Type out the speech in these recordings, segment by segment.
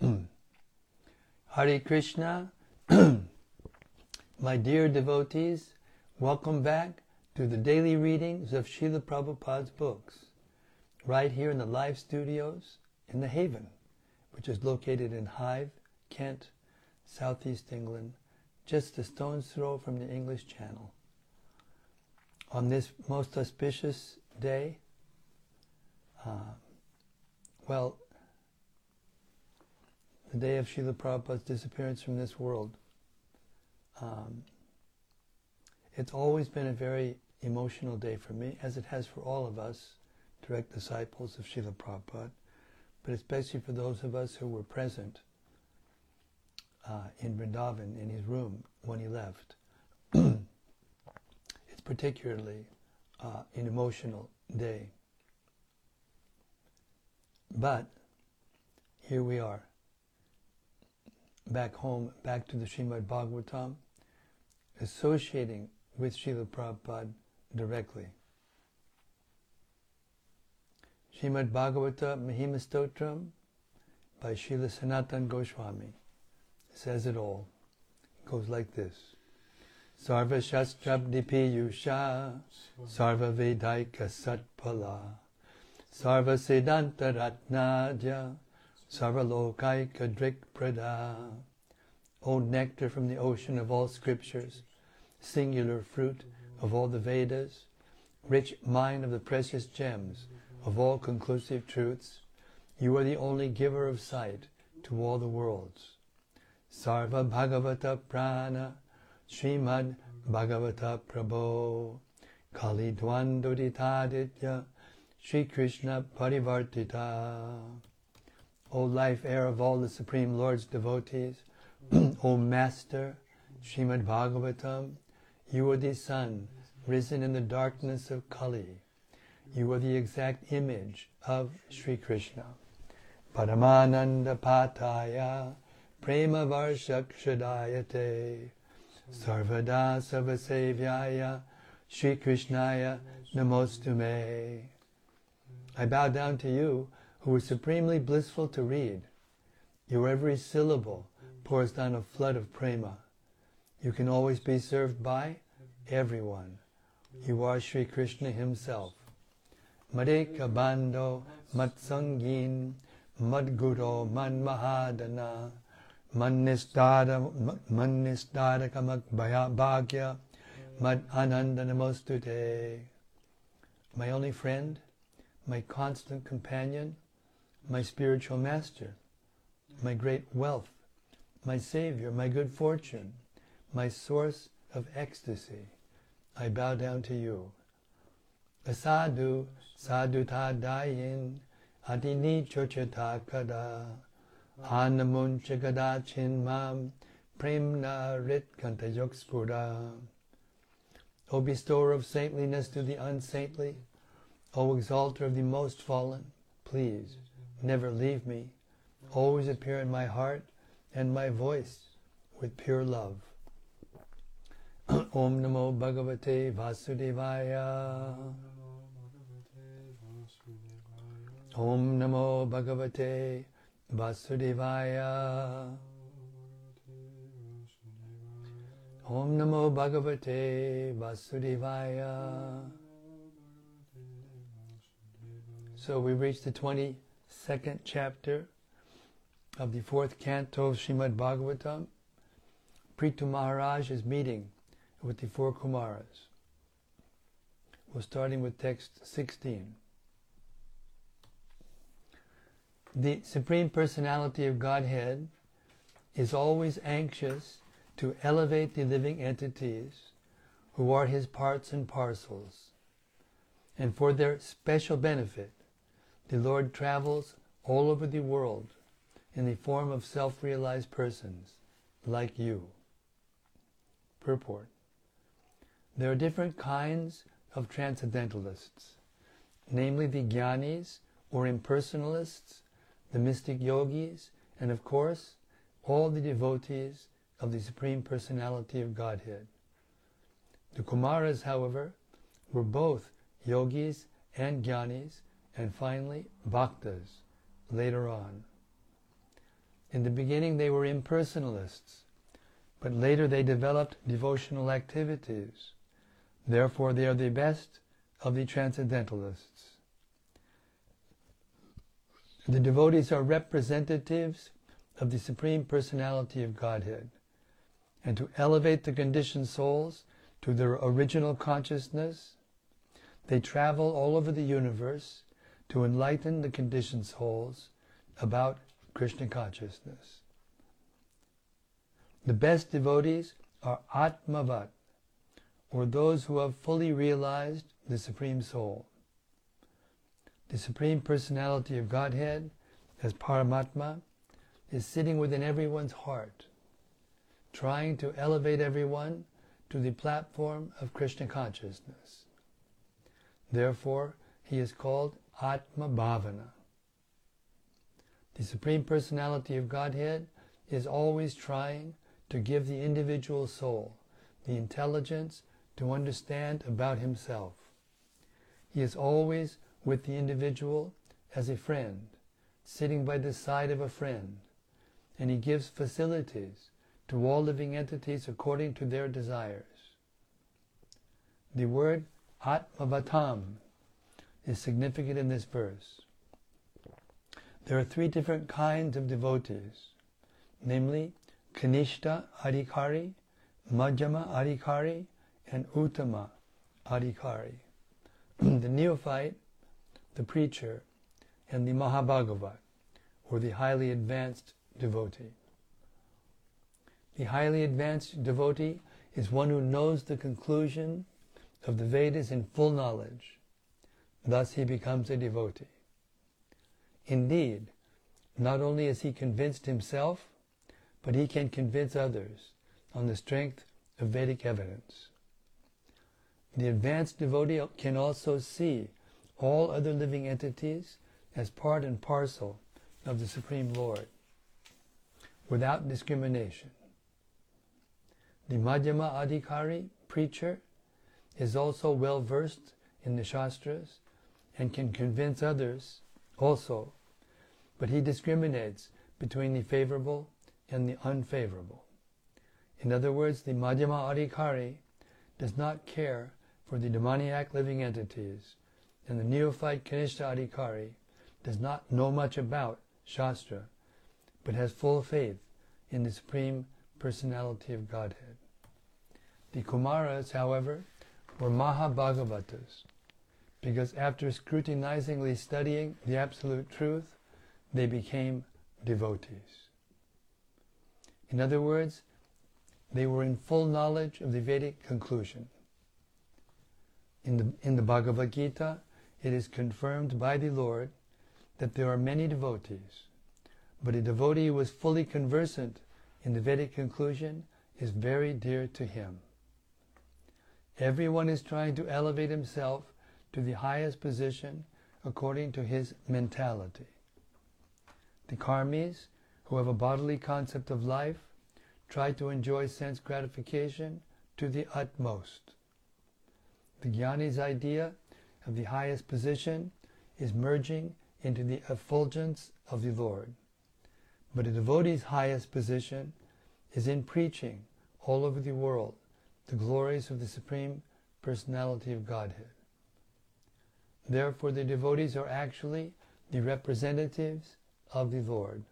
Hare Krishna, my dear devotees, welcome back to the daily readings of Srila Prabhupada's books, right here in the live studios in the Haven, which is located in Hythe, Kent, southeast England, just a stone's throw from the English Channel. On this most auspicious day, uh, well, the day of Srila Prabhupada's disappearance from this world, um, it's always been a very emotional day for me, as it has for all of us, direct disciples of Srila Prabhupada, but especially for those of us who were present uh, in Vrindavan, in his room, when he left. it's particularly uh, an emotional day. But here we are, back home, back to the Srimad Bhagavatam, associating with Srila Prabhupada directly. Srimad Bhagavata Mahima Stotram by Srila Sanatan Goswami says it all. It goes like this. Sarva Shastrabdi Yusha Sarva Vedaika Satpala Sarva Siddhanta Ratnaja Sarva Lokaika Drik Prada O nectar from the ocean of all scriptures, singular fruit of all the Vedas, rich mine of the precious gems of all conclusive truths, you are the only giver of sight to all the worlds. Sarva Bhagavata Prana Srimad Bhagavata Prabho Kali Dvandoditaditya Sri Krishna Parivartita O life heir of all the Supreme Lord's devotees, O Master, Srimad Bhagavatam, you are the sun risen in the darkness of Kali. You are the exact image of Sri Krishna. Paramananda Pataya Prema Varshakshadayate Sarvada Sarvasevyaya Sri Krishnaya Namostume. I bow down to you who are supremely blissful to read. Your every syllable pours down a flood of prema. You can always be served by everyone. You are Sri Krishna himself. Madeka Bando Matsangin Madguro Man Mahadana Mannisdada Kamak Bhagya Mad Ananda Namostute. My only friend, my constant companion, my spiritual master, my great wealth, my savior, my good fortune, my source of ecstasy. I bow down to you. Asadu sadhuta dayin adini chochata kada anamun chagada chinmam premna rit kantayokspura. O bestower of saintliness to the unsaintly, O exalter of the most fallen, please never leave me. Always appear in my heart and my voice with pure love. Om Namo Bhagavate Vasudevaya. Om Namo Bhagavate Vasudevaya. Om Namo Bhagavate Vasudevaya. So we reached the 22nd chapter of the fourth canto of Srimad Bhagavatam. Prithu Maharaj is meeting with the four Kumaras. We're starting with text 16. The Supreme Personality of Godhead is always anxious to elevate the living entities who are his parts and parcels. And for their special benefit, the Lord travels all over the world in the form of self-realized persons like you. Purport. There are different kinds of transcendentalists, namely the jnanis or impersonalists, the mystic yogis, and of course, all the devotees of the Supreme Personality of Godhead. The Kumaras, however, were both yogis and jnanis, and finally bhaktas later on. In the beginning they were impersonalists, but later they developed devotional activities. Therefore they are the best of the transcendentalists. The devotees are representatives of the Supreme Personality of Godhead. And to elevate the conditioned souls to their original consciousness, they travel all over the universe to enlighten the conditioned souls about Krishna consciousness. The best devotees are Atmavat, or those who have fully realized the Supreme Soul. The Supreme Personality of Godhead, as Paramatma, is sitting within everyone's heart, trying to elevate everyone to the platform of Krishna consciousness. Therefore, he is called Atma Bhavana. The Supreme Personality of Godhead is always trying to give the individual soul the intelligence to understand about himself. He is always with the individual as a friend, sitting by the side of a friend, and he gives facilities to all living entities according to their desires. The word Atmavatam is significant in this verse. There are three different kinds of devotees, namely Kanishta Adhikari, Madhyama Adhikari, and Uttama Adhikari. the neophyte, the preacher, and the Mahabhagavat, or the highly advanced devotee. The highly advanced devotee is one who knows the conclusion of the Vedas in full knowledge. Thus he becomes a devotee. Indeed, not only is he convinced himself, but he can convince others on the strength of Vedic evidence. The advanced devotee can also see all other living entities as part and parcel of the Supreme Lord without discrimination. The Madhyama Adhikari preacher is also well versed in the Shastras and can convince others also, but he discriminates between the favorable and the unfavorable. In other words, the Madhyama Adhikari does not care for the demoniac living entities, and the neophyte Kanishta Adhikari does not know much about Shastra, but has full faith in the Supreme Personality of Godhead. The Kumaras, however, were Mahabhagavatas, because after scrutinizingly studying the Absolute Truth, they became devotees. In other words, they were in full knowledge of the Vedic conclusion. In the, in the Bhagavad Gita, it is confirmed by the Lord that there are many devotees, but a devotee who is fully conversant in the Vedic conclusion is very dear to him. Everyone is trying to elevate himself to the highest position according to his mentality. The karmis, who have a bodily concept of life, try to enjoy sense gratification to the utmost. The jnani's idea of the highest position is merging into the effulgence of the Lord. But a devotee's highest position is in preaching all over the world the glories of the Supreme Personality of Godhead. Therefore, the devotees are actually the representatives of the Lord.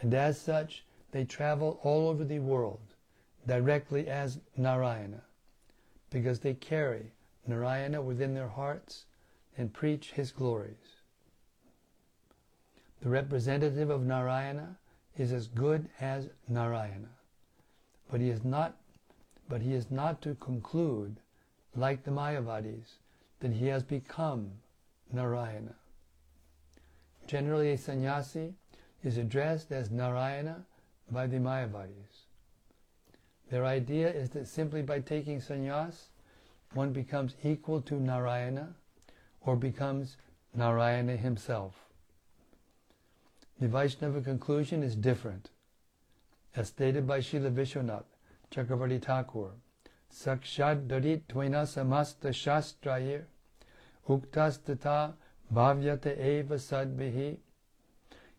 And as such, they travel all over the world directly as Narayana, because they carry Narayana within their hearts and preach his glories. The representative of Narayana is as good as Narayana, but he is not but he is not to conclude, like the Mayavadis, that he has become Narayana. Generally, a sannyasi is addressed as Narayana by the Mayavadis. Their idea is that simply by taking sannyas, one becomes equal to Narayana or becomes Narayana himself. The Vaishnava conclusion is different. As stated by Srila Vishwanath Chakravarti Thakur, Sakshad Darit Tvena Samasta Shastrayir Uktastata Bhavyata Eva Sadbihi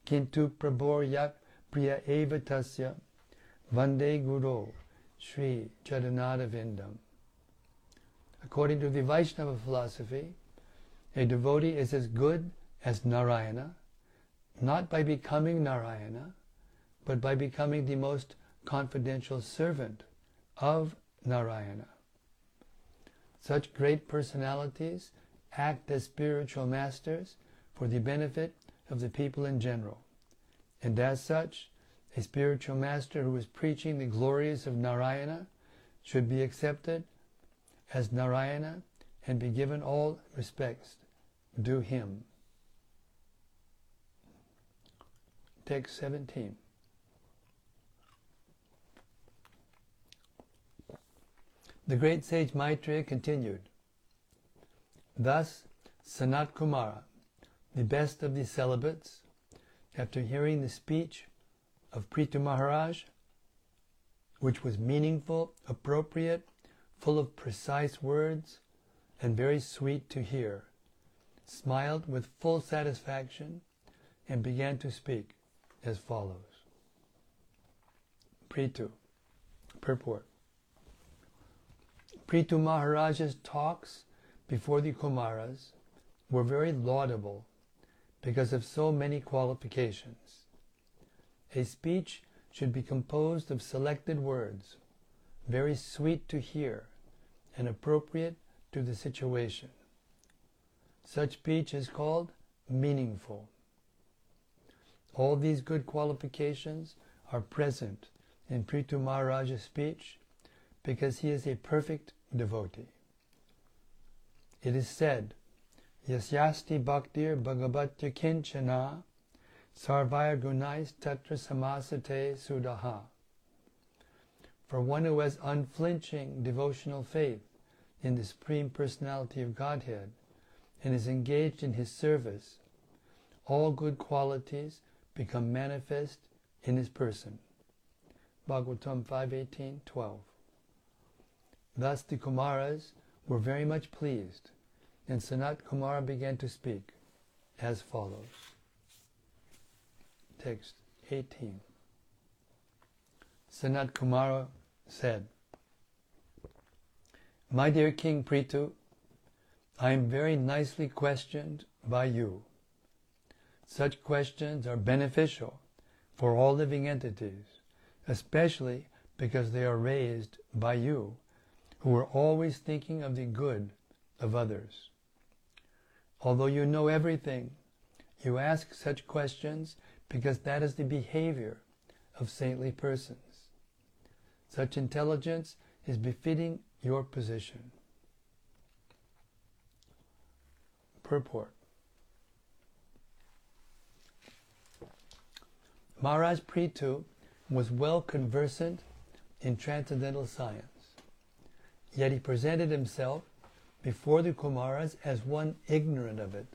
kintu praboryak priya eva tasya vande guru Sri Jadonada Vindam. According to the Vaishnava philosophy, a devotee is as good as Narayana, not by becoming Narayana, but by becoming the most confidential servant of Narayana. Such great personalities act as spiritual masters for the benefit of the people in general. And as such, a spiritual master who is preaching the glories of Narayana should be accepted as Narayana and be given all respects due him. Text 17. The great sage Maitreya continued. Thus, Sanat Kumara, the best of the celibates, after hearing the speech of Prithu Maharaj, which was meaningful, appropriate, full of precise words, and very sweet to hear, smiled with full satisfaction and began to speak as follows. Prithu, purport. Prithu Maharaj's talks before the Kumaras were very laudable because of so many qualifications. A speech should be composed of selected words, very sweet to hear and appropriate to the situation. Such speech is called meaningful. All these good qualifications are present in Prithu Maharaj's speech because he is a perfect devotee. It is said, Yasyasti bhaktir bhagavatya kinchana sarvaya gunais tatra samasate sudaha. For one who has unflinching devotional faith in the Supreme Personality of Godhead and is engaged in His service, all good qualities become manifest in His person. Bhagavatam 5.18, 12. Thus the Kumaras were very much pleased, and Sanat Kumara began to speak as follows. Text 18. Sanat Kumara said, My dear King Prithu, I am very nicely questioned by you. Such questions are beneficial for all living entities, especially because they are raised by you who are always thinking of the good of others. Although you know everything, you ask such questions because that is the behavior of saintly persons. Such intelligence is befitting your position. Purport Maharaj Prithu was well conversant in transcendental science. Yet he presented himself before the Kumaras as one ignorant of it.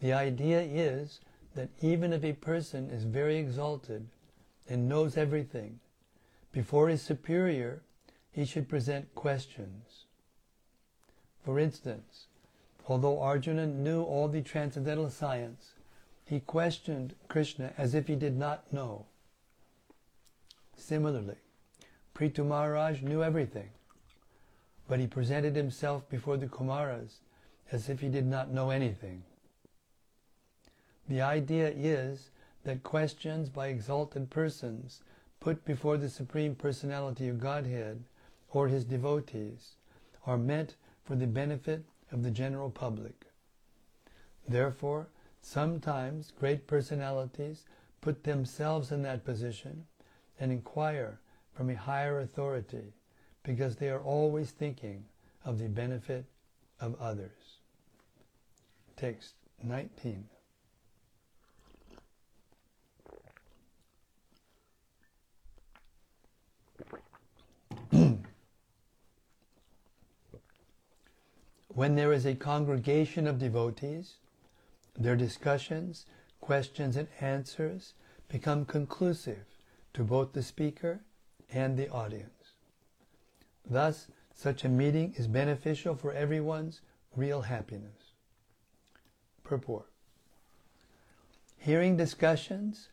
The idea is that even if a person is very exalted and knows everything, before his superior he should present questions. For instance, although Arjuna knew all the transcendental science, he questioned Krishna as if he did not know. Similarly, Prithu Maharaj knew everything, but he presented himself before the Kumaras as if he did not know anything. The idea is that questions by exalted persons put before the Supreme Personality of Godhead or his devotees are meant for the benefit of the general public. Therefore, sometimes great personalities put themselves in that position and inquire from a higher authority because they are always thinking of the benefit of others. Text 19. when there is a congregation of devotees, their discussions, questions, and answers become conclusive to both the speaker and the audience. Thus, such a meeting is beneficial for everyone's real happiness. Purport Hearing discussions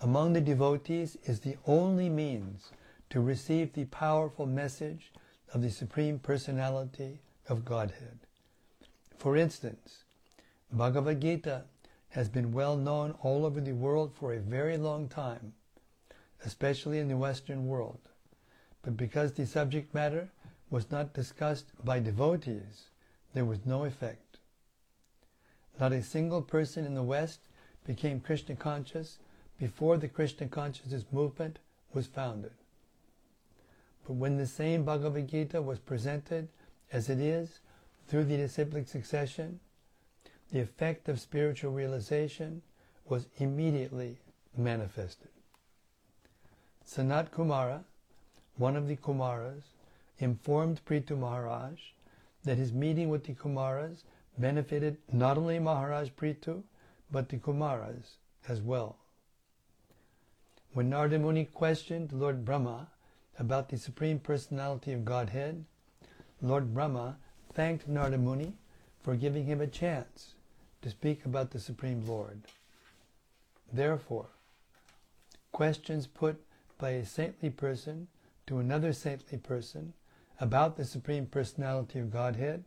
among the devotees is the only means to receive the powerful message of the Supreme Personality of Godhead. For instance, Bhagavad Gita has been well known all over the world for a very long time, especially in the Western world. But because the subject matter was not discussed by devotees, there was no effect. Not a single person in the West became Krishna conscious before the Krishna consciousness movement was founded. But when the same Bhagavad Gita was presented as it is through the disciplic succession, the effect of spiritual realization was immediately manifested. Sanat Kumara, one of the Kumaras, informed Prithu Maharaj that his meeting with the Kumaras benefited not only Maharaj Prithu, but the Kumaras as well. When Narada Muni questioned Lord Brahma about the Supreme Personality of Godhead, Lord Brahma thanked Narada Muni for giving him a chance to speak about the Supreme Lord. Therefore, questions put by a saintly person to another saintly person about the Supreme Personality of Godhead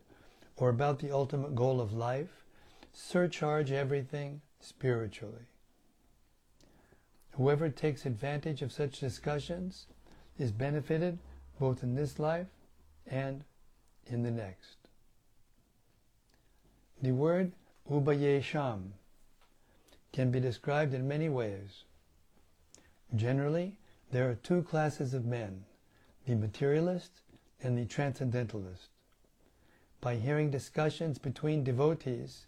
or about the ultimate goal of life surcharge everything spiritually. Whoever takes advantage of such discussions is benefited both in this life and in the next. The word ubayesham can be described in many ways. Generally, there are two classes of men, the materialist and the transcendentalist. By hearing discussions between devotees,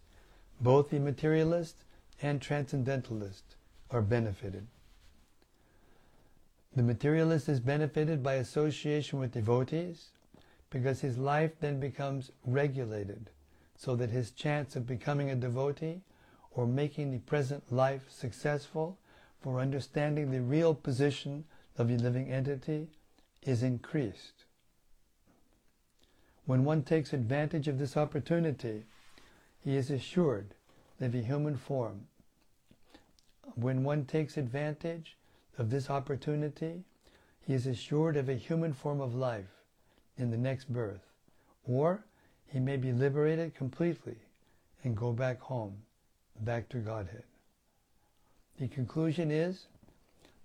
both the materialist and transcendentalist are benefited. The materialist is benefited by association with devotees because his life then becomes regulated so that his chance of becoming a devotee or making the present life successful for understanding the real position of a living entity is increased. When one takes advantage of this opportunity, he is assured of a human form. When one takes advantage of this opportunity, he is assured of a human form of life in the next birth, or he may be liberated completely and go back home, back to Godhead. The conclusion is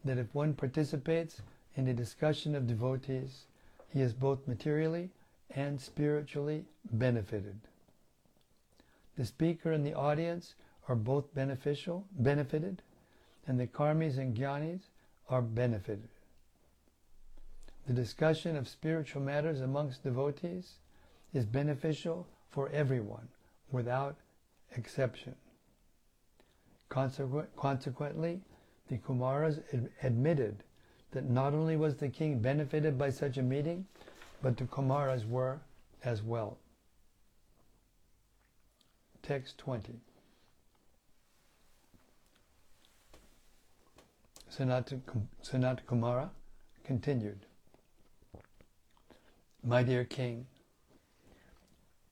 that if one participates in the discussion of devotees, he is both materially and spiritually benefited. The speaker and the audience are both beneficial, benefited, and the karmis and jnanis are benefited. The discussion of spiritual matters amongst devotees is beneficial for everyone without exception. Consequently, the Kumaras admitted that not only was the king benefited by such a meeting, but the Kumaras were as well. Text 20. Sanat, Sanat Kumara continued. My dear king,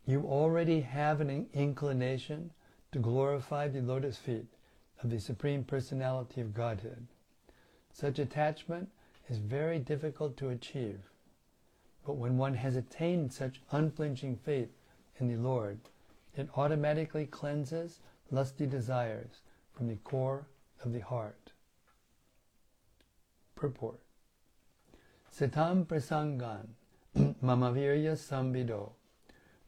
you already have an inclination to glorify the lotus feet of the Supreme Personality of Godhead. Such attachment is very difficult to achieve. But when one has attained such unflinching faith in the Lord, it automatically cleanses lusty desires from the core of the heart. Purport Sitam prasangan mamavirya sambido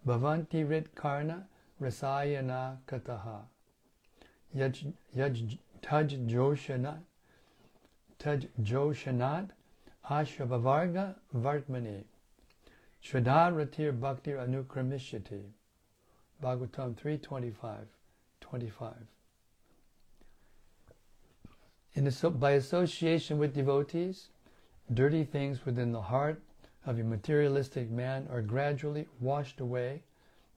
bhavanti rit karna rasayana kataha yaj, yaj taj joshana taj joshanat ashavavarga vartmani shraddha ratir bhaktir anukramishyati Bhagavatam 325 25 in, by association with devotees, dirty things within the heart of a materialistic man are gradually washed away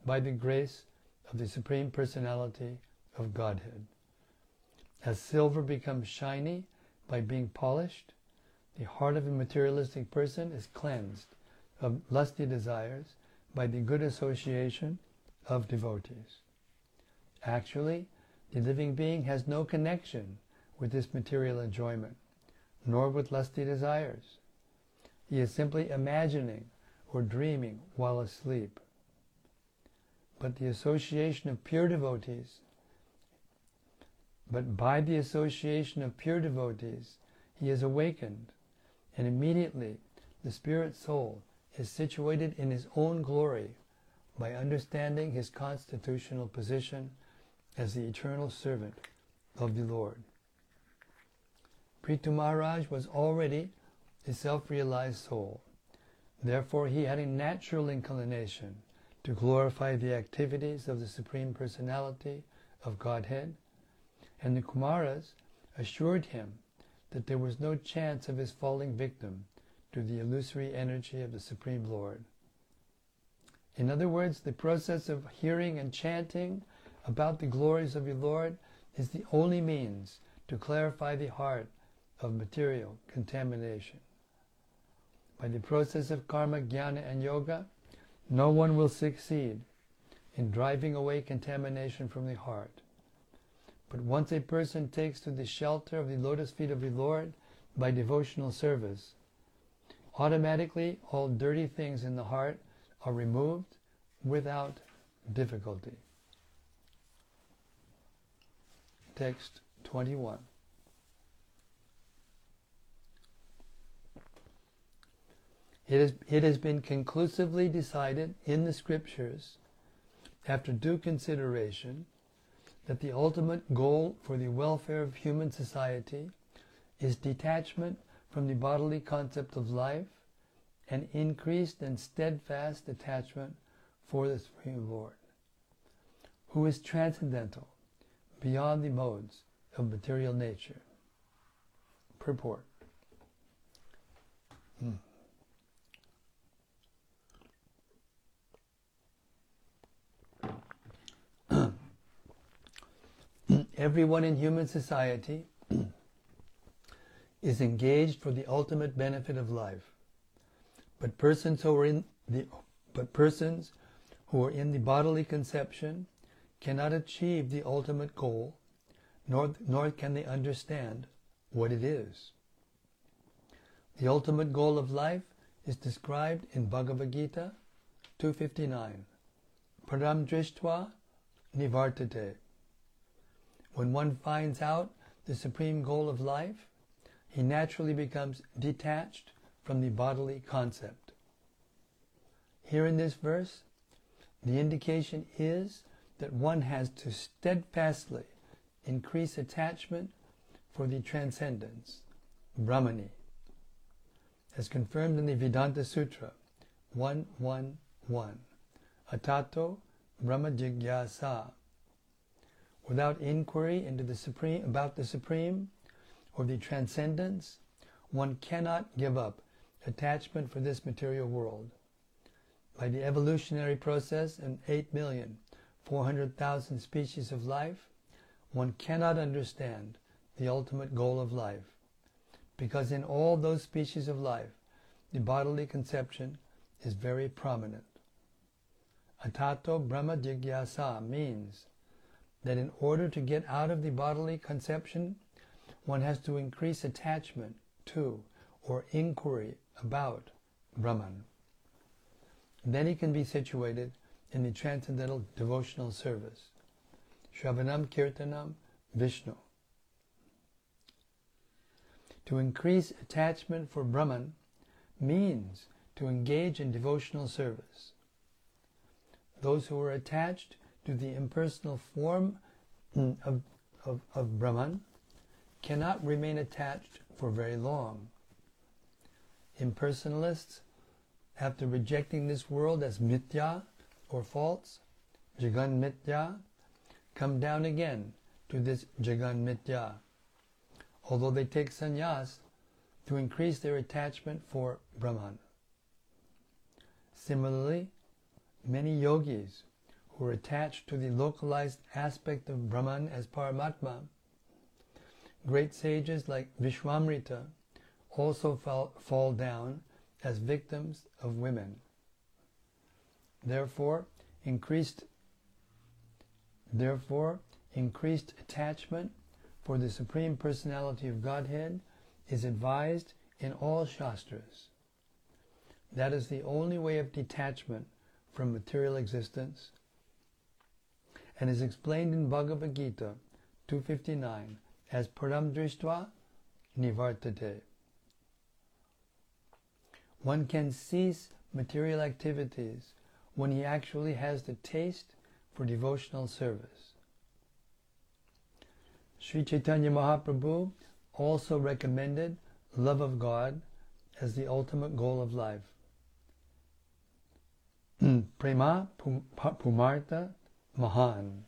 by the grace of the Supreme Personality of Godhead. As silver becomes shiny by being polished, the heart of a materialistic person is cleansed of lusty desires by the good association of devotees. Actually, the living being has no connection with this material enjoyment, nor with lusty desires. He is simply imagining or dreaming while asleep. But the association of pure devotees, but by the association of pure devotees, he is awakened, and immediately the spirit soul is situated in his own glory by understanding his constitutional position as the eternal servant of the Lord. Prithu Maharaj was already a self-realized soul. Therefore, he had a natural inclination to glorify the activities of the Supreme Personality of Godhead, and the Kumaras assured him that there was no chance of his falling victim to the illusory energy of the Supreme Lord. In other words, the process of hearing and chanting about the glories of your Lord is the only means to clarify the heart of material contamination. By the process of karma, jnana, and yoga, no one will succeed in driving away contamination from the heart. But once a person takes to the shelter of the lotus feet of the Lord by devotional service, automatically all dirty things in the heart are removed without difficulty. Text 21. It, is, it has been conclusively decided in the scriptures, after due consideration, that the ultimate goal for the welfare of human society is detachment from the bodily concept of life and increased and steadfast attachment for the Supreme Lord, who is transcendental, beyond the modes of material nature. Purport. Hmm. Everyone in human society is engaged for the ultimate benefit of life. But persons who are in the but persons who are in the bodily conception cannot achieve the ultimate goal, nor, nor can they understand what it is. The ultimate goal of life is described in Bhagavad Gita 259. Param drishtva nivartate. When one finds out the supreme goal of life, he naturally becomes detached from the bodily concept. Here in this verse, the indication is that one has to steadfastly increase attachment for the transcendence, Brahmani, as confirmed in the Vedanta Sutra 111. Atato Brahma Jigyasa without inquiry into the supreme about the supreme or the transcendence, one cannot give up attachment for this material world. By the evolutionary process in 8,400,000 species of life, one cannot understand the ultimate goal of life, because in all those species of life, the bodily conception is very prominent. Atato Brahma Jigyasa means that in order to get out of the bodily conception, one has to increase attachment to or inquiry about Brahman. Then he can be situated in the transcendental devotional service. Shravanam Kirtanam Vishnu. To increase attachment for Brahman means to engage in devotional service. Those who are attached to the impersonal form of, of, of Brahman cannot remain attached for very long. Impersonalists, after rejecting this world as mithya or false, jagan mithya, come down again to this jagan mithya, although they take sannyas to increase their attachment for Brahman. Similarly, many yogis who are attached to the localized aspect of Brahman as Paramatma. Great sages like Vishwamitra also fall, fall down as victims of women. Therefore, increased therefore increased attachment for the Supreme Personality of Godhead is advised in all Shastras. That is the only way of detachment from material existence and is explained in Bhagavad Gita 259 as param drishtva nivartate. One can cease material activities when he actually has the taste for devotional service. Sri Chaitanya Mahaprabhu also recommended love of God as the ultimate goal of life. Hmm, Prema Pumartha Mahan.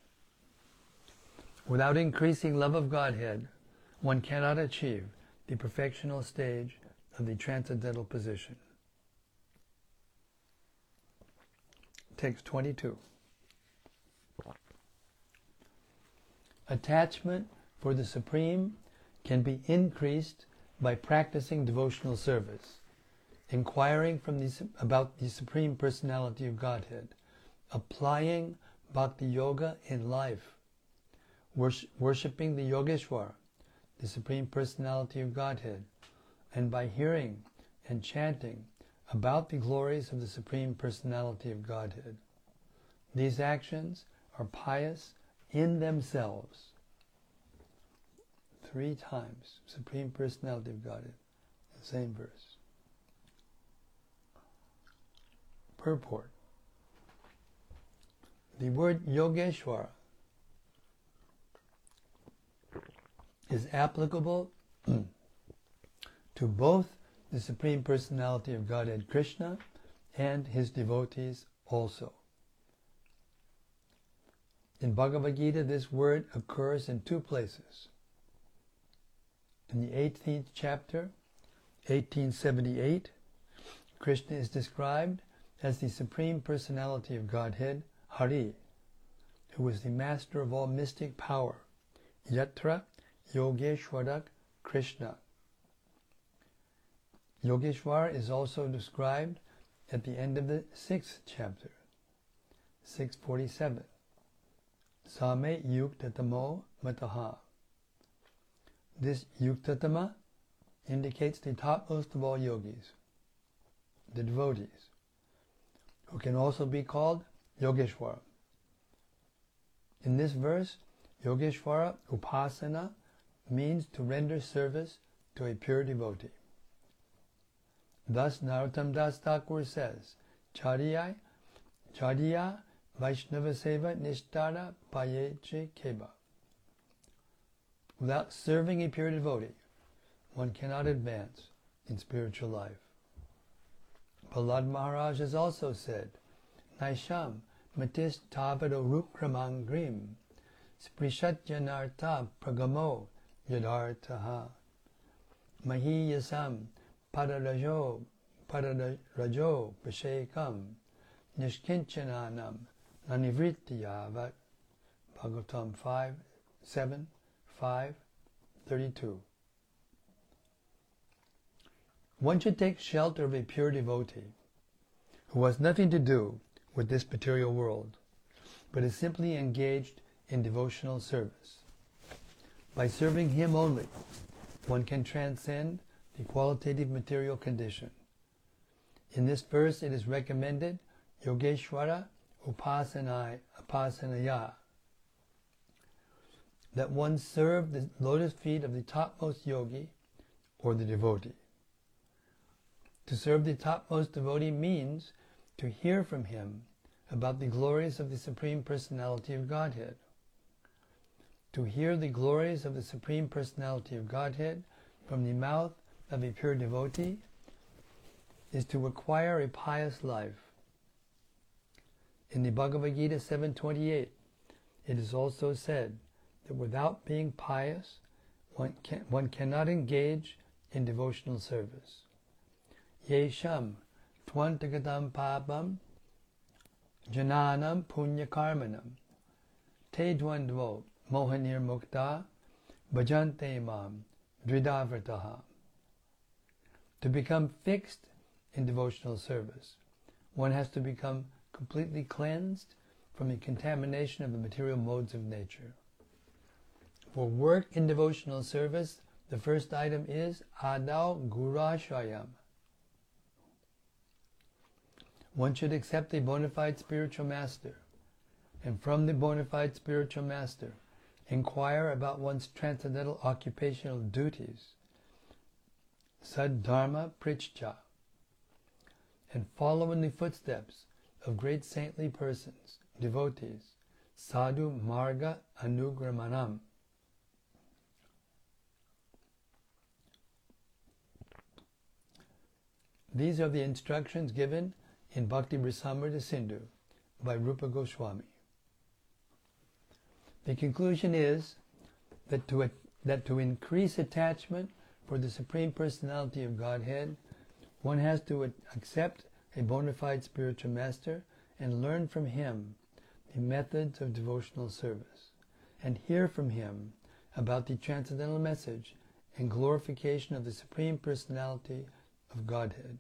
Without increasing love of Godhead, one cannot achieve the perfectional stage of the transcendental position. Text 22. Attachment for the Supreme can be increased by practicing devotional service, inquiring from the, about the Supreme Personality of Godhead, applying Bhakti Yoga in life, worshipping the Yogeshwar, the Supreme Personality of Godhead, and by hearing and chanting about the glories of the Supreme Personality of Godhead. These actions are pious in themselves. Three times, Supreme Personality of Godhead, the same verse. Purport. The word Yogeshwara is applicable to both the Supreme Personality of Godhead Krishna and his devotees also. In Bhagavad Gita, this word occurs in two places. In the 18th chapter, 1878, Krishna is described as the Supreme Personality of Godhead, Hari, who is the master of all mystic power, Yatra Yogeshwarak Krishna. Yogeshwar is also described at the end of the sixth chapter, 647. Same yuktatamo mataha. This yuktatama indicates the topmost of all yogis, the devotees, who can also be called Yogeshwar. In this verse, Yogeshwara Upasana means to render service to a pure devotee. Thus Narottam Das Thakur says, Charya, Charya Vaishnava Seva Nishtara Payeche Keba. Without serving a pure devotee, one cannot advance in spiritual life. Prahlad Maharaj has also said, Naisham Matis Tavado Rukramangrim Sprishatyanartha Pragamo Yadartaha Mahiyasam Pararajo Pararajo Pashekam Nishkinchananam Nanivrityavat. Bhagavatam 5 7 5 32 One should take shelter of a pure devotee who has nothing to do with this material world, but is simply engaged in devotional service. By serving Him only, one can transcend the qualitative material condition. In this verse, it is recommended Yogeshwara Upasanai Upasanaya that one serve the lotus feet of the topmost yogi or the devotee. To serve the topmost devotee means to hear from him about the glories of the Supreme Personality of Godhead. To hear the glories of the Supreme Personality of Godhead from the mouth of a pure devotee is to acquire a pious life. In the Bhagavad Gita 7.28, it is also said that without being pious, one, can, one cannot engage in devotional service. Yesham twantagatam papam jananam punya karmanam te dvandvo mohanir mukta bhajante mam dridavrataha. To become fixed in devotional service, one has to become completely cleansed from the contamination of the material modes of nature. For work in devotional service, the first item is Adao Gurashayam. One should accept a bona fide spiritual master, and from the bona fide spiritual master, inquire about one's transcendental occupational duties, Saddharma Prichcha, and follow in the footsteps of great saintly persons, devotees, Sadhu Marga Anugamanam. These are the instructions given in Bhakti Rasamrita Sindhu by Rupa Goswami. The conclusion is that to, that to increase attachment for the Supreme Personality of Godhead, one has to accept a bona fide spiritual master and learn from him the methods of devotional service and hear from him about the transcendental message and glorification of the Supreme Personality of Godhead.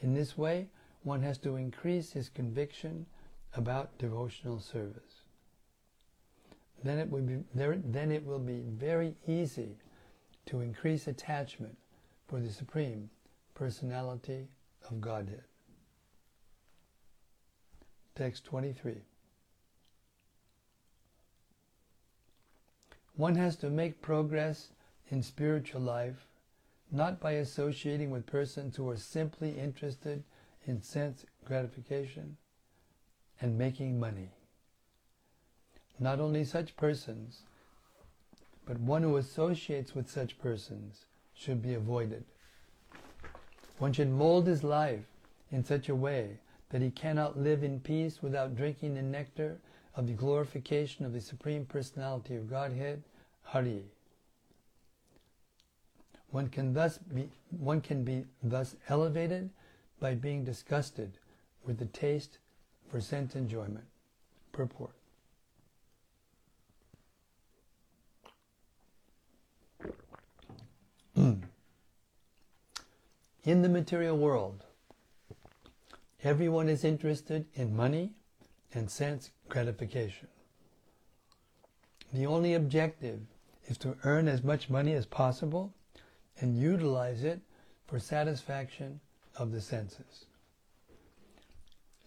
In this way, one has to increase his conviction about devotional service. Then it will be then it will be very easy to increase attachment for the supreme personality of Godhead. Text 23. One has to make progress in spiritual life not by associating with persons who are simply interested in sense gratification and making money. Not only such persons, but one who associates with such persons should be avoided. One should mold his life in such a way that he cannot live in peace without drinking the nectar of the glorification of the Supreme Personality of Godhead, Hari. One can thus be one can be thus elevated by being disgusted with the taste for sense enjoyment. Purport. In the material world, everyone is interested in money and sense gratification. The only objective is to earn as much money as possible and utilize it for satisfaction of the senses.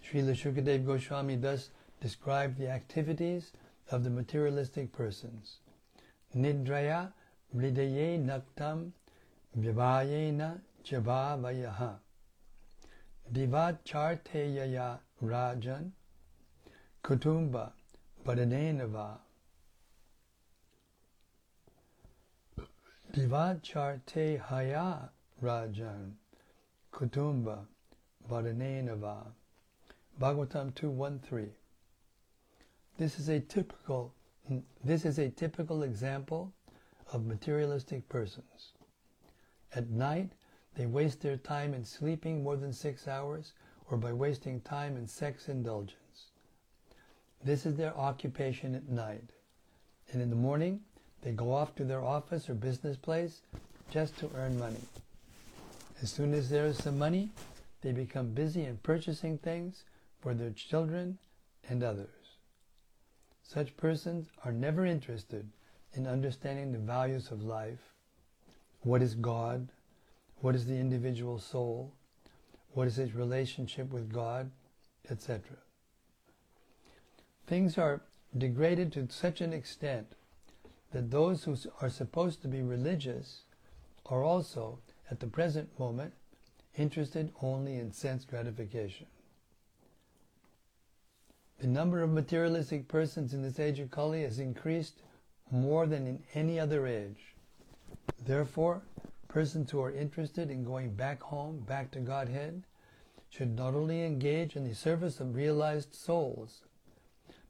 Srila Shukadev Goswami thus described the activities of the materialistic persons. Nidraya Vridaye Naktam Vivayena Chabavayaha Divacharteyaya Rajan Kutumba Badanenava Divacharte Haya Rajan Kutumba Vadanenava Bhagavatam 2.1.3 This is a typical this is a typical example of materialistic persons. At night, they waste their time in sleeping more than six hours or by wasting time in sex indulgence. This is their occupation at night. And in the morning, they go off to their office or business place just to earn money. As soon as there is some money, they become busy in purchasing things for their children and others. Such persons are never interested in understanding the values of life. What is God? What is the individual soul? What is its relationship with God? Etc. Things are degraded to such an extent that those who are supposed to be religious are also, at the present moment, interested only in sense gratification. The number of materialistic persons in this age of Kali has increased more than in any other age. Therefore, persons who are interested in going back home, back to Godhead, should not only engage in the service of realized souls,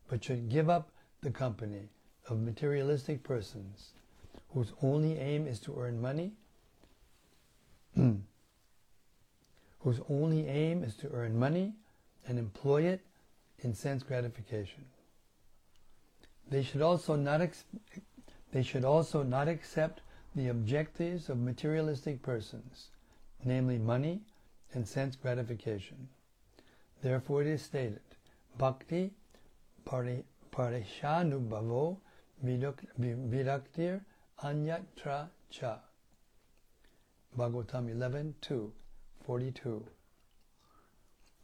but should give up the company of materialistic persons whose only aim is to earn money, Hmm. whose only aim is to earn money and employ it in sense gratification. They should also not ex- they should also not accept the objectives of materialistic persons, namely money and sense gratification. Therefore it is stated, Bhakti pari, pareshanubhavo viraktir anyatra cha. Bhagavatam 11, 2, 42.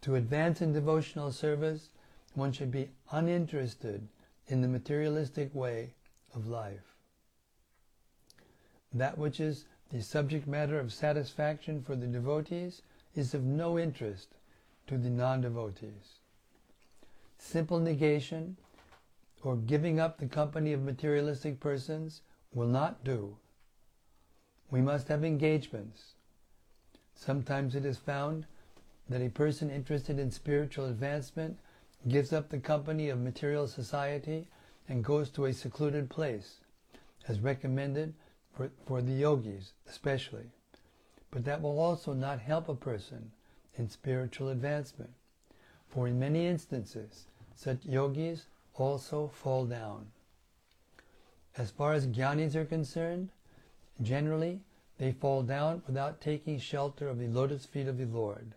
To advance in devotional service, one should be uninterested in the materialistic way of life. That which is the subject matter of satisfaction for the devotees is of no interest to the non-devotees. Simple negation or giving up the company of materialistic persons will not do. We must have engagements. Sometimes it is found that a person interested in spiritual advancement gives up the company of material society and goes to a secluded place, as recommended for, for the yogis especially. But that will also not help a person in spiritual advancement, for in many instances such yogis also fall down. As far as jnanis are concerned, generally they fall down without taking shelter of the lotus feet of the Lord.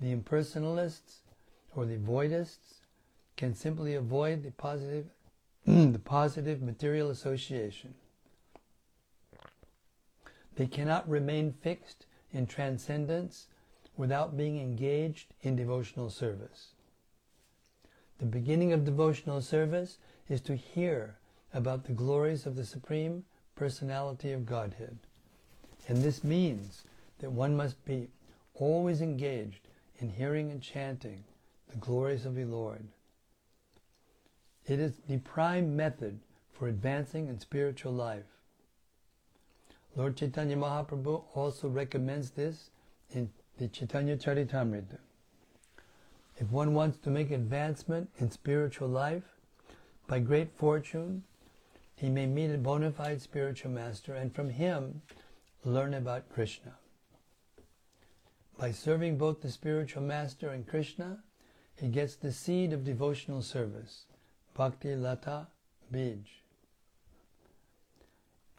The impersonalists or the voidists can simply avoid the positive, the positive material association. They cannot remain fixed in transcendence without being engaged in devotional service. The beginning of devotional service is to hear about the glories of the Supreme Personality of Godhead. And this means that one must be always engaged in hearing and chanting the glories of the Lord. It is the prime method for advancing in spiritual life. Lord Chaitanya Mahaprabhu also recommends this in the Chaitanya Charitamrita. If one wants to make advancement in spiritual life, by great fortune, he may meet a bona fide spiritual master and from him learn about Krishna. By serving both the spiritual master and Krishna, he gets the seed of devotional service, bhakti lata bij.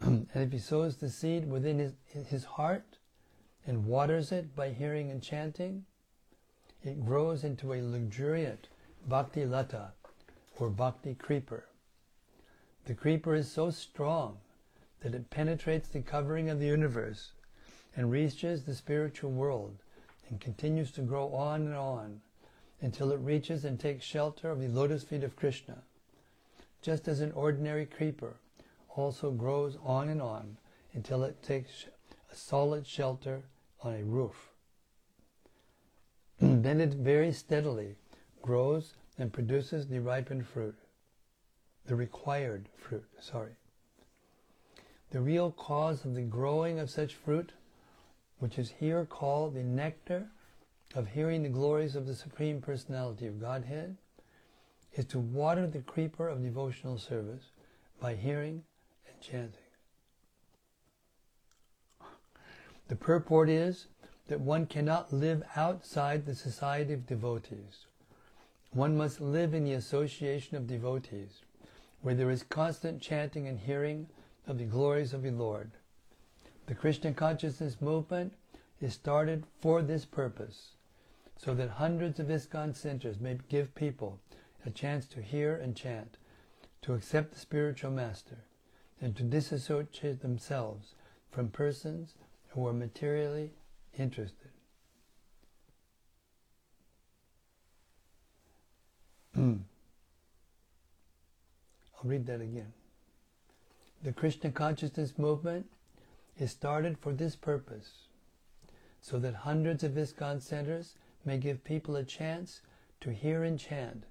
and if he sows the seed within his, his heart and waters it by hearing and chanting, it grows into a luxuriant bhakti lata or bhakti creeper. The creeper is so strong that it penetrates the covering of the universe and reaches the spiritual world and continues to grow on and on until it reaches and takes shelter of the lotus feet of Krishna. Just as an ordinary creeper also grows on and on until it takes a solid shelter on a roof. then it very steadily grows and produces the ripened fruit, the required fruit, sorry. The real cause of the growing of such fruit, which is here called the nectar of hearing the glories of the Supreme Personality of Godhead, is to water the creeper of devotional service by hearing and chanting. The purport is that one cannot live outside the society of devotees. One must live in the association of devotees, where there is constant chanting and hearing of the glories of the Lord. The Krishna consciousness movement is started for this purpose, so that hundreds of ISKCON centers may give people a chance to hear and chant, to accept the spiritual master, and to disassociate themselves from persons who are materially interested. I'll read that again. The Krishna consciousness movement is started for this purpose, so that hundreds of ISKCON centers may give people a chance to hear and chant,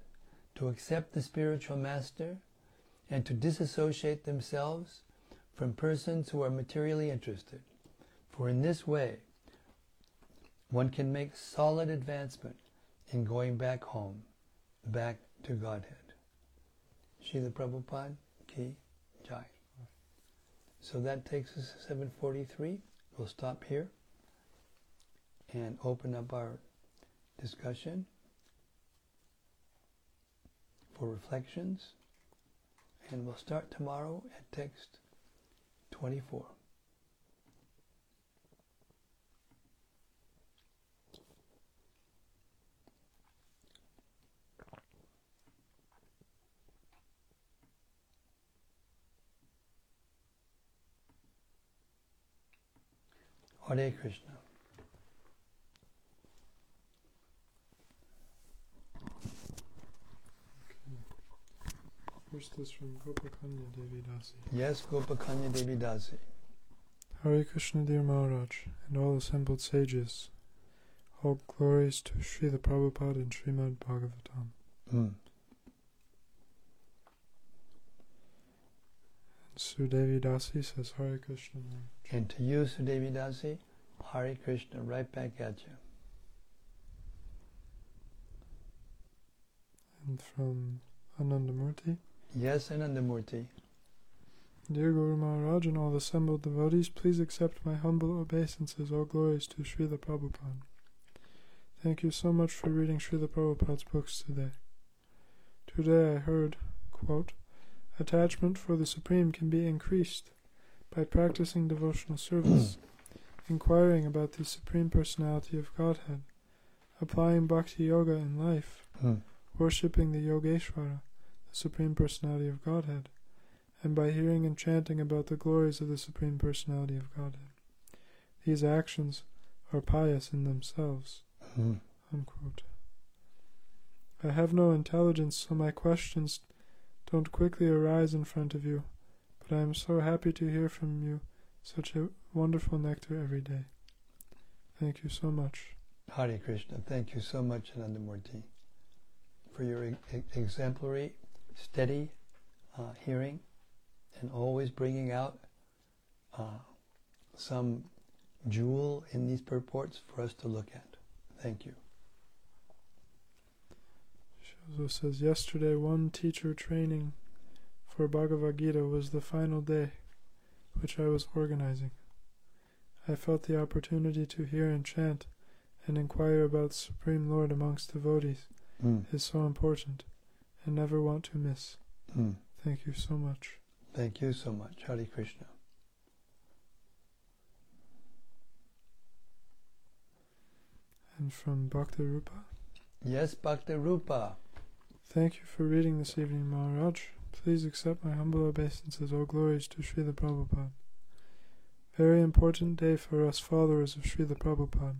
to accept the spiritual master, and to disassociate themselves from persons who are materially interested. For in this way, one can make solid advancement in going back home, back to Godhead. Srila Prabhupada Ki Jai. So that takes us to 743. We'll stop here and open up our discussion for reflections. And we'll start tomorrow at text 24. Hare Krishna. First is from Gopakanya Devi Dasi. Yes, Gopakanya Devi Dasi. Hare Krishna, dear Maharaj, and all assembled sages. All glories to Srila Prabhupada and Srimad Bhagavatam. Mm. And Sudevi Dasi says Hare Krishna. And to you, Sudevi Dasi, Hare Krishna, right back at you. And from Anandamurti. Yes, Anandamurti. Dear Guru Maharaj and all assembled devotees, please accept my humble obeisances. All glories to Srila Prabhupada. Thank you so much for reading Srila Prabhupada's books today. Today I heard, quote, attachment for the Supreme can be increased by practicing devotional service, inquiring about the Supreme Personality of Godhead, applying Bhakti Yoga in life, Mm. worshipping the Yogeshwara, the Supreme Personality of Godhead, and by hearing and chanting about the glories of the Supreme Personality of Godhead. These actions are pious in themselves. Mm. Unquote. I have no intelligence, so my questions don't quickly arise in front of you, but I am so happy to hear from you such a wonderful nectar every day. Thank you so much. Hare Krishna. Thank you so much, Anandamurti, for your e- exemplary, steady uh, hearing and always bringing out uh, some jewel in these purports for us to look at. Thank you. She says yesterday one teacher training for Bhagavad Gita was the final day which I was organizing. I felt the opportunity to hear and chant and inquire about Supreme Lord amongst devotees Mm. is so important and never want to miss. Mm. Thank you so much. Thank you so much. Hare Krishna. And from Bhakti Rupa, Yes, Bhakti Rupa. thank you for reading this evening, Maharaj. Please accept my humble obeisances. All glories to Srila Prabhupada. Very important day for us followers of Srila Prabhupada.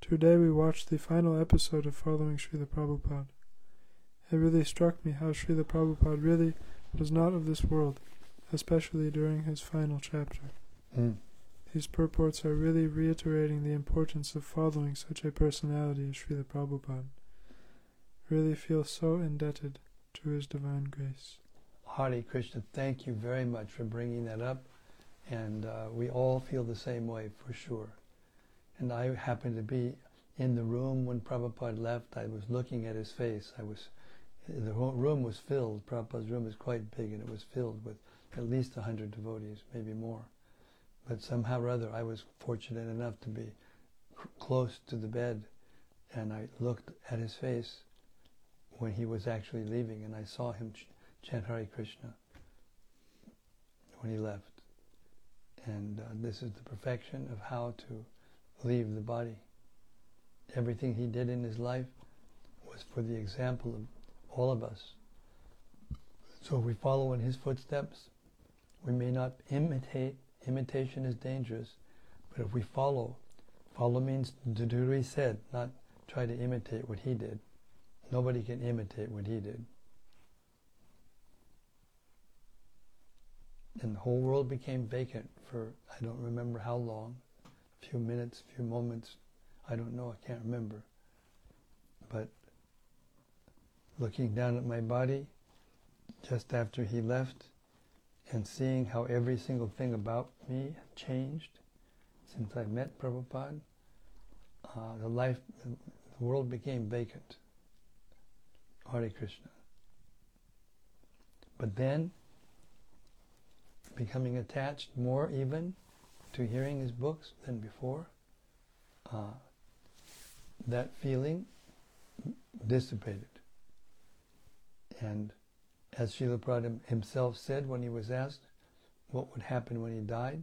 Today we watched the final episode of Following Srila Prabhupada. It really struck me how Srila Prabhupada really was not of this world, especially during his final chapter. Mm. These purports are really reiterating the importance of following such a personality as Srila Prabhupada. Really feel so indebted to his divine grace. Hare Krishna, thank you very much for bringing that up. And uh, we all feel the same way for sure. And I happened to be in the room when Prabhupada left. I was looking at his face. I was, the room was filled. Prabhupada's room is quite big, and it was filled with at least a hundred devotees, maybe more. But somehow or other, I was fortunate enough to be close to the bed, and I looked at his face when he was actually leaving, and I saw him ch- chant Hare Krishna when he left. And uh, this is the perfection of how to leave the body. Everything he did in his life was for the example of all of us. So if we follow in his footsteps, we may not imitate. Imitation is dangerous, but if we follow, follow means to do what he said, not try to imitate what he did. Nobody can imitate what he did. And the whole world became vacant for I don't remember how long, a few minutes, a few moments, I don't know, I can't remember. But looking down at my body just after he left and seeing how every single thing about me changed since I met Prabhupada, uh, the life, the world became vacant. Hare Krishna. But then, becoming attached more even to hearing his books than before, uh, that feeling dissipated. And as Srila Prabhupada himself said when he was asked what would happen when he died,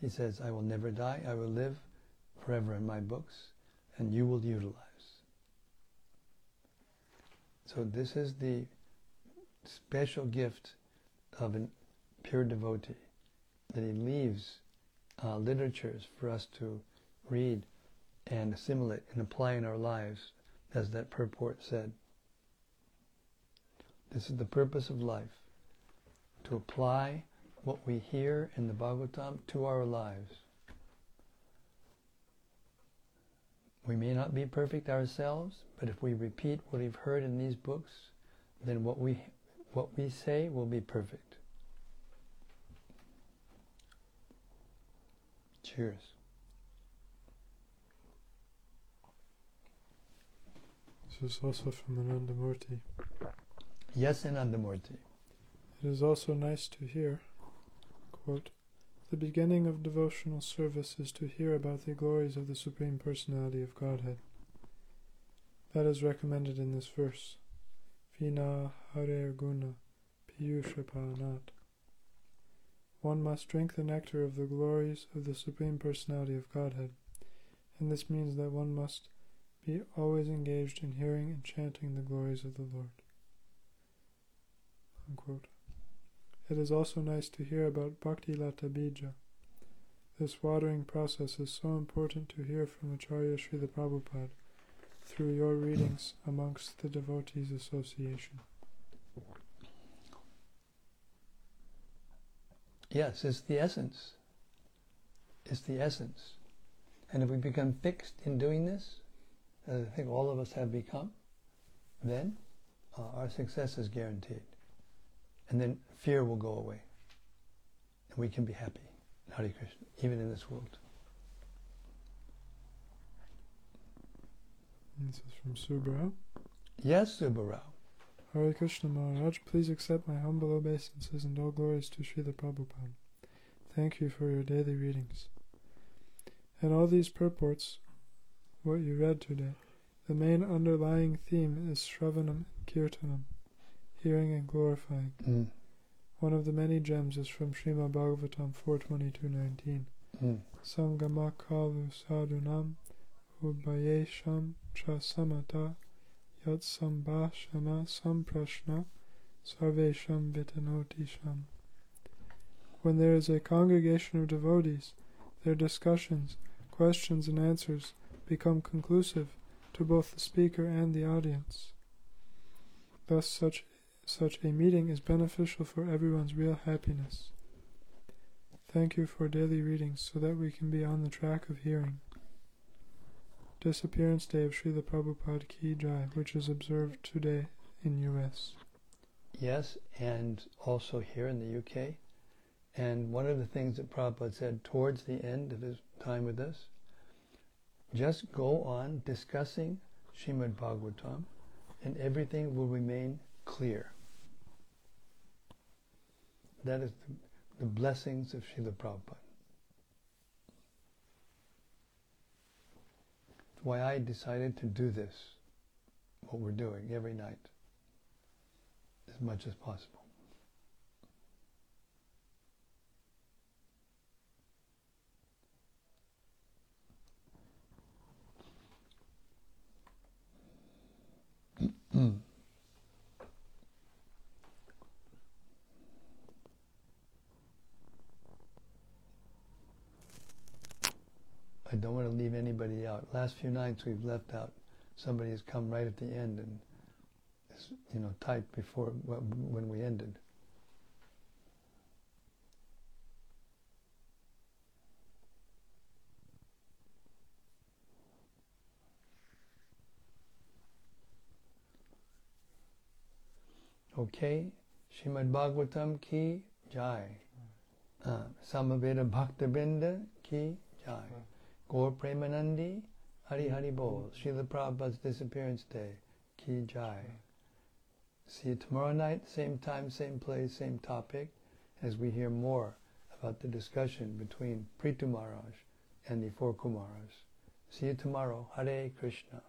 he says, I will never die, I will live forever in my books, and you will utilize. So this is the special gift of a pure devotee, that he leaves uh, literatures for us to read and assimilate and apply in our lives, as that purport said. This is the purpose of life to apply what we hear in the Bhagavatam to our lives. We may not be perfect ourselves, but if we repeat what we've heard in these books, then what we what we say will be perfect. Cheers. This is also from Anandamurti. Yes, Anandamurti. It is also nice to hear, quote, the beginning of devotional service is to hear about the glories of the Supreme Personality of Godhead. That is recommended in this verse. Vina Hare Guna Piyushapanat. One must drink the nectar of the glories of the Supreme Personality of Godhead, and this means that one must be always engaged in hearing and chanting the glories of the Lord. Unquote. It is also nice to hear about Bhakti Lata Bija. This watering process is so important to hear from Acharya Srila Prabhupada through your readings amongst the Devotees Association. Yes, it's the essence. It's the essence. And if we become fixed in doing this, as I think all of us have become, then uh, our success is guaranteed. And then fear will go away. And we can be happy. Hare Krishna, even in this world. This is from Subra. Yes, Subbarao. Hare Krishna Maharaj, please accept my humble obeisances and all glories to Srila Prabhupada. Thank you for your daily readings. And all these purports, what you read today, the main underlying theme is Shravanam and Kirtanam, hearing and glorifying. Mm. One of the many gems is from Srimad Bhagavatam 422.19. Mm. Sangama kalu sadhunam ubhayesham cha samata yat sambhashana samprashna sarvesham vitanotisham. When there is a congregation of devotees, their discussions, questions, and answers become conclusive to both the speaker and the audience. Thus, such such a meeting is beneficial for everyone's real happiness. Thank you for daily readings so that we can be on the track of hearing. Disappearance Day of Srila Prabhupada Ki Jai, which is observed today in U.S. Yes, and also here in the UK. And one of the things that Prabhupada said towards the end of his time with us, just go on discussing Srimad Bhagavatam and everything will remain clear. That is the, the blessings of Srila Prabhupada. That's why I decided to do this, what we're doing every night, as much as possible. Mm. I don't want to leave anybody out. Last few nights we've left out. Somebody has come right at the end and you know, typed before when we ended. Okay, Shrimad Bhagavatam ki jai. Uh, Samaveta Bhaktavrinda ki jai. Gaur Premanandi Hari Hari Bol. Srila Prabhupada's Disappearance Day ki jai. See you tomorrow night, same time, same place, same topic, as we hear more about the discussion between Prithu Maharaj and the four Kumaras. See you tomorrow. Hare Krishna.